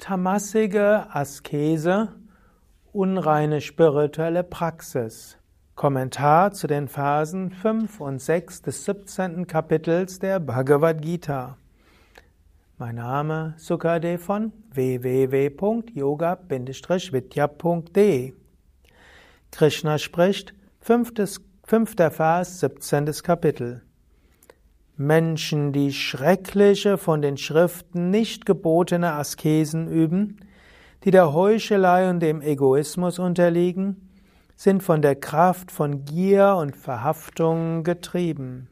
Tamassige Askese, unreine spirituelle Praxis. Kommentar zu den Phasen 5 und 6 des 17. Kapitels der Bhagavad Gita. Mein Name Sukadev von www.yoga-vidya.de Krishna spricht, fünftes, fünfter Vers, 17. Kapitel. Menschen, die schreckliche, von den Schriften nicht gebotene Askesen üben, die der Heuchelei und dem Egoismus unterliegen, sind von der Kraft von Gier und Verhaftung getrieben.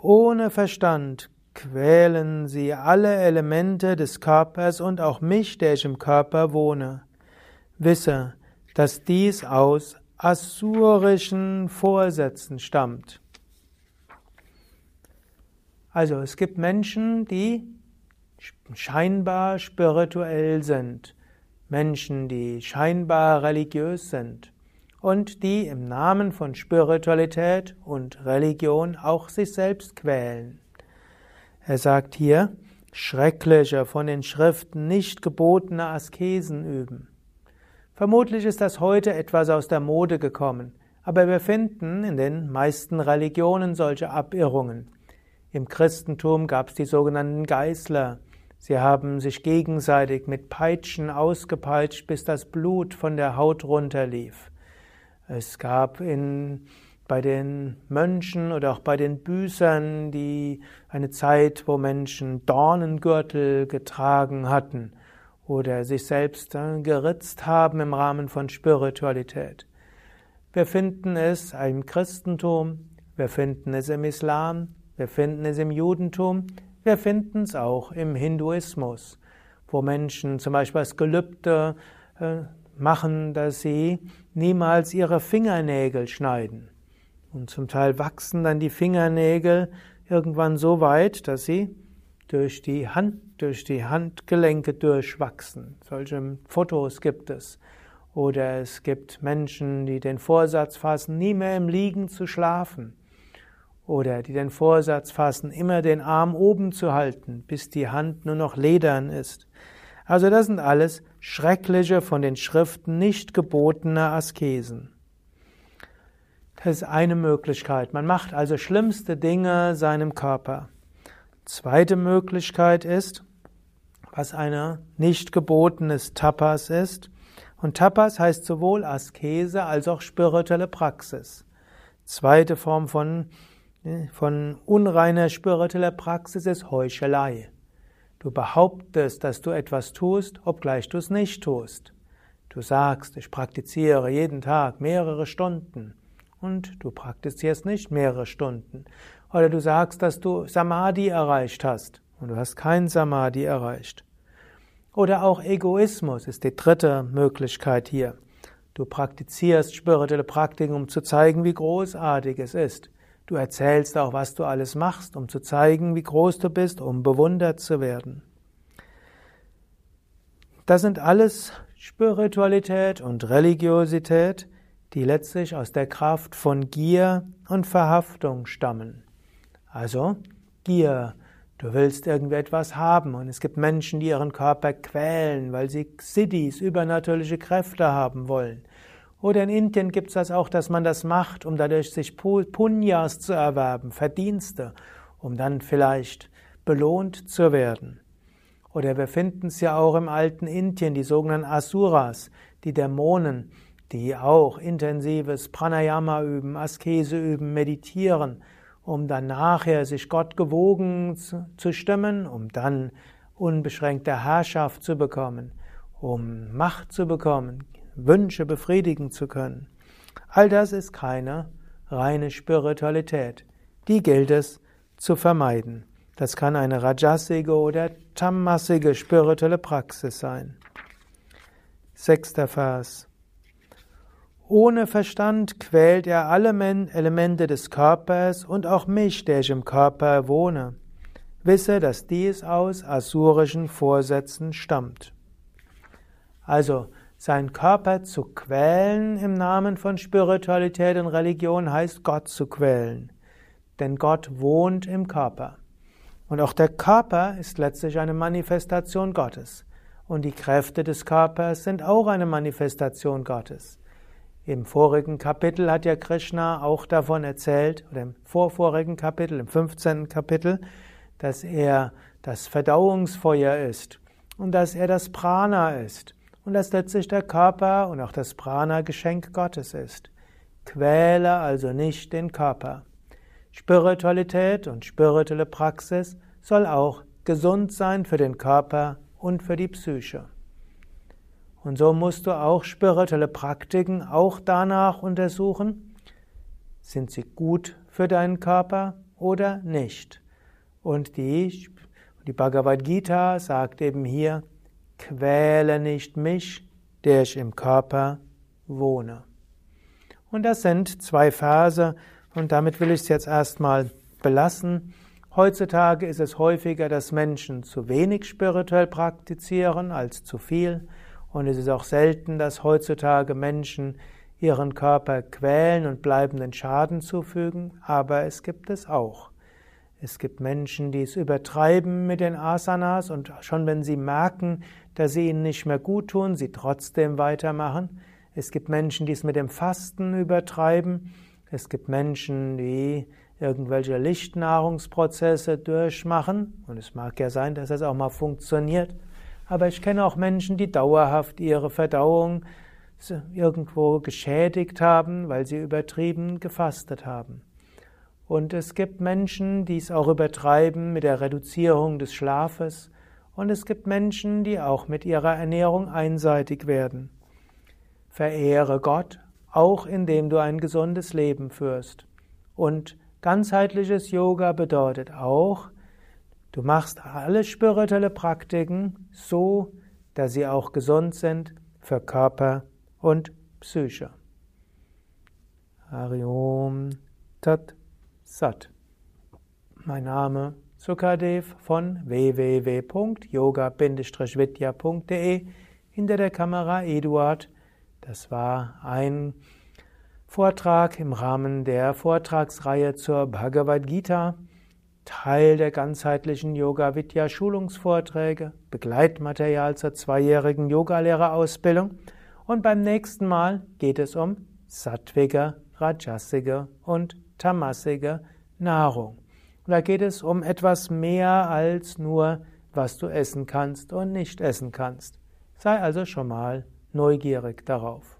Ohne Verstand quälen sie alle Elemente des Körpers und auch mich, der ich im Körper wohne. Wisse, dass dies aus assurischen Vorsätzen stammt. Also es gibt Menschen, die scheinbar spirituell sind, Menschen, die scheinbar religiös sind und die im Namen von Spiritualität und Religion auch sich selbst quälen. Er sagt hier, schreckliche, von den Schriften nicht gebotene Askesen üben. Vermutlich ist das heute etwas aus der Mode gekommen, aber wir finden in den meisten Religionen solche Abirrungen. Im Christentum gab es die sogenannten Geißler. Sie haben sich gegenseitig mit Peitschen ausgepeitscht, bis das Blut von der Haut runterlief. Es gab in, bei den Mönchen oder auch bei den Büßern die, eine Zeit, wo Menschen Dornengürtel getragen hatten oder sich selbst äh, geritzt haben im Rahmen von Spiritualität. Wir finden es im Christentum, wir finden es im Islam, wir finden es im Judentum, wir finden es auch im Hinduismus, wo Menschen zum Beispiel das Gelübde äh, machen, dass sie niemals ihre Fingernägel schneiden. Und zum Teil wachsen dann die Fingernägel irgendwann so weit, dass sie durch die Hand, durch die Handgelenke durchwachsen. Solche Fotos gibt es. Oder es gibt Menschen, die den Vorsatz fassen, nie mehr im Liegen zu schlafen oder die den Vorsatz fassen, immer den Arm oben zu halten, bis die Hand nur noch ledern ist. Also das sind alles schreckliche, von den Schriften nicht gebotene Askesen. Das ist eine Möglichkeit. Man macht also schlimmste Dinge seinem Körper. Zweite Möglichkeit ist, was eine nicht gebotenes Tapas ist. Und Tapas heißt sowohl Askese als auch spirituelle Praxis. Zweite Form von von unreiner spiritueller Praxis ist Heuchelei. Du behauptest, dass du etwas tust, obgleich du es nicht tust. Du sagst, ich praktiziere jeden Tag mehrere Stunden und du praktizierst nicht mehrere Stunden. Oder du sagst, dass du Samadhi erreicht hast und du hast kein Samadhi erreicht. Oder auch Egoismus ist die dritte Möglichkeit hier. Du praktizierst spirituelle Praktiken, um zu zeigen, wie großartig es ist. Du erzählst auch, was du alles machst, um zu zeigen, wie groß du bist, um bewundert zu werden. Das sind alles Spiritualität und Religiosität, die letztlich aus der Kraft von Gier und Verhaftung stammen. Also Gier, du willst irgendwie etwas haben und es gibt Menschen, die ihren Körper quälen, weil sie Siddhis, übernatürliche Kräfte haben wollen. Oder in Indien gibt es das auch, dass man das macht, um dadurch sich Punyas zu erwerben, Verdienste, um dann vielleicht belohnt zu werden. Oder wir finden es ja auch im alten Indien, die sogenannten Asuras, die Dämonen, die auch intensives Pranayama üben, Askese üben, meditieren, um dann nachher sich Gott gewogen zu stimmen, um dann unbeschränkte Herrschaft zu bekommen, um Macht zu bekommen, Wünsche befriedigen zu können. All das ist keine reine Spiritualität. Die gilt es zu vermeiden. Das kann eine rajasige oder tamasige spirituelle Praxis sein. Sechster Vers. Ohne Verstand quält er alle Elemente des Körpers und auch mich, der ich im Körper wohne. Wisse, dass dies aus asurischen Vorsätzen stammt. Also, sein Körper zu quälen im Namen von Spiritualität und Religion heißt Gott zu quälen. Denn Gott wohnt im Körper. Und auch der Körper ist letztlich eine Manifestation Gottes. Und die Kräfte des Körpers sind auch eine Manifestation Gottes. Im vorigen Kapitel hat ja Krishna auch davon erzählt, oder im vorvorigen Kapitel, im 15. Kapitel, dass er das Verdauungsfeuer ist und dass er das Prana ist und dass letztlich der Körper und auch das Prana Geschenk Gottes ist. Quäle also nicht den Körper. Spiritualität und spirituelle Praxis soll auch gesund sein für den Körper und für die Psyche. Und so musst du auch spirituelle Praktiken auch danach untersuchen, sind sie gut für deinen Körper oder nicht. Und die, die Bhagavad Gita sagt eben hier, quäle nicht mich, der ich im Körper wohne. Und das sind zwei Verse, und damit will ich es jetzt erstmal belassen. Heutzutage ist es häufiger, dass Menschen zu wenig spirituell praktizieren als zu viel. Und es ist auch selten, dass heutzutage Menschen ihren Körper quälen und bleibenden Schaden zufügen, aber es gibt es auch. Es gibt Menschen, die es übertreiben mit den Asanas und schon wenn sie merken, dass sie ihnen nicht mehr gut tun, sie trotzdem weitermachen. Es gibt Menschen, die es mit dem Fasten übertreiben. Es gibt Menschen, die irgendwelche Lichtnahrungsprozesse durchmachen. Und es mag ja sein, dass das auch mal funktioniert. Aber ich kenne auch Menschen, die dauerhaft ihre Verdauung irgendwo geschädigt haben, weil sie übertrieben gefastet haben. Und es gibt Menschen, die es auch übertreiben mit der Reduzierung des Schlafes. Und es gibt Menschen, die auch mit ihrer Ernährung einseitig werden. Verehre Gott, auch indem du ein gesundes Leben führst. Und ganzheitliches Yoga bedeutet auch, Du machst alle spirituelle Praktiken so, dass sie auch gesund sind für Körper und Psyche. Hariom Tat Sat. Mein Name Sukadev von www.yoga-vidya.de hinter der Kamera Eduard. Das war ein Vortrag im Rahmen der Vortragsreihe zur Bhagavad Gita. Teil der ganzheitlichen Yoga Vidya Schulungsvorträge, Begleitmaterial zur zweijährigen Yogalehrerausbildung und beim nächsten Mal geht es um sattwige, rajasige und tamasige Nahrung. Und da geht es um etwas mehr als nur, was du essen kannst und nicht essen kannst. Sei also schon mal neugierig darauf.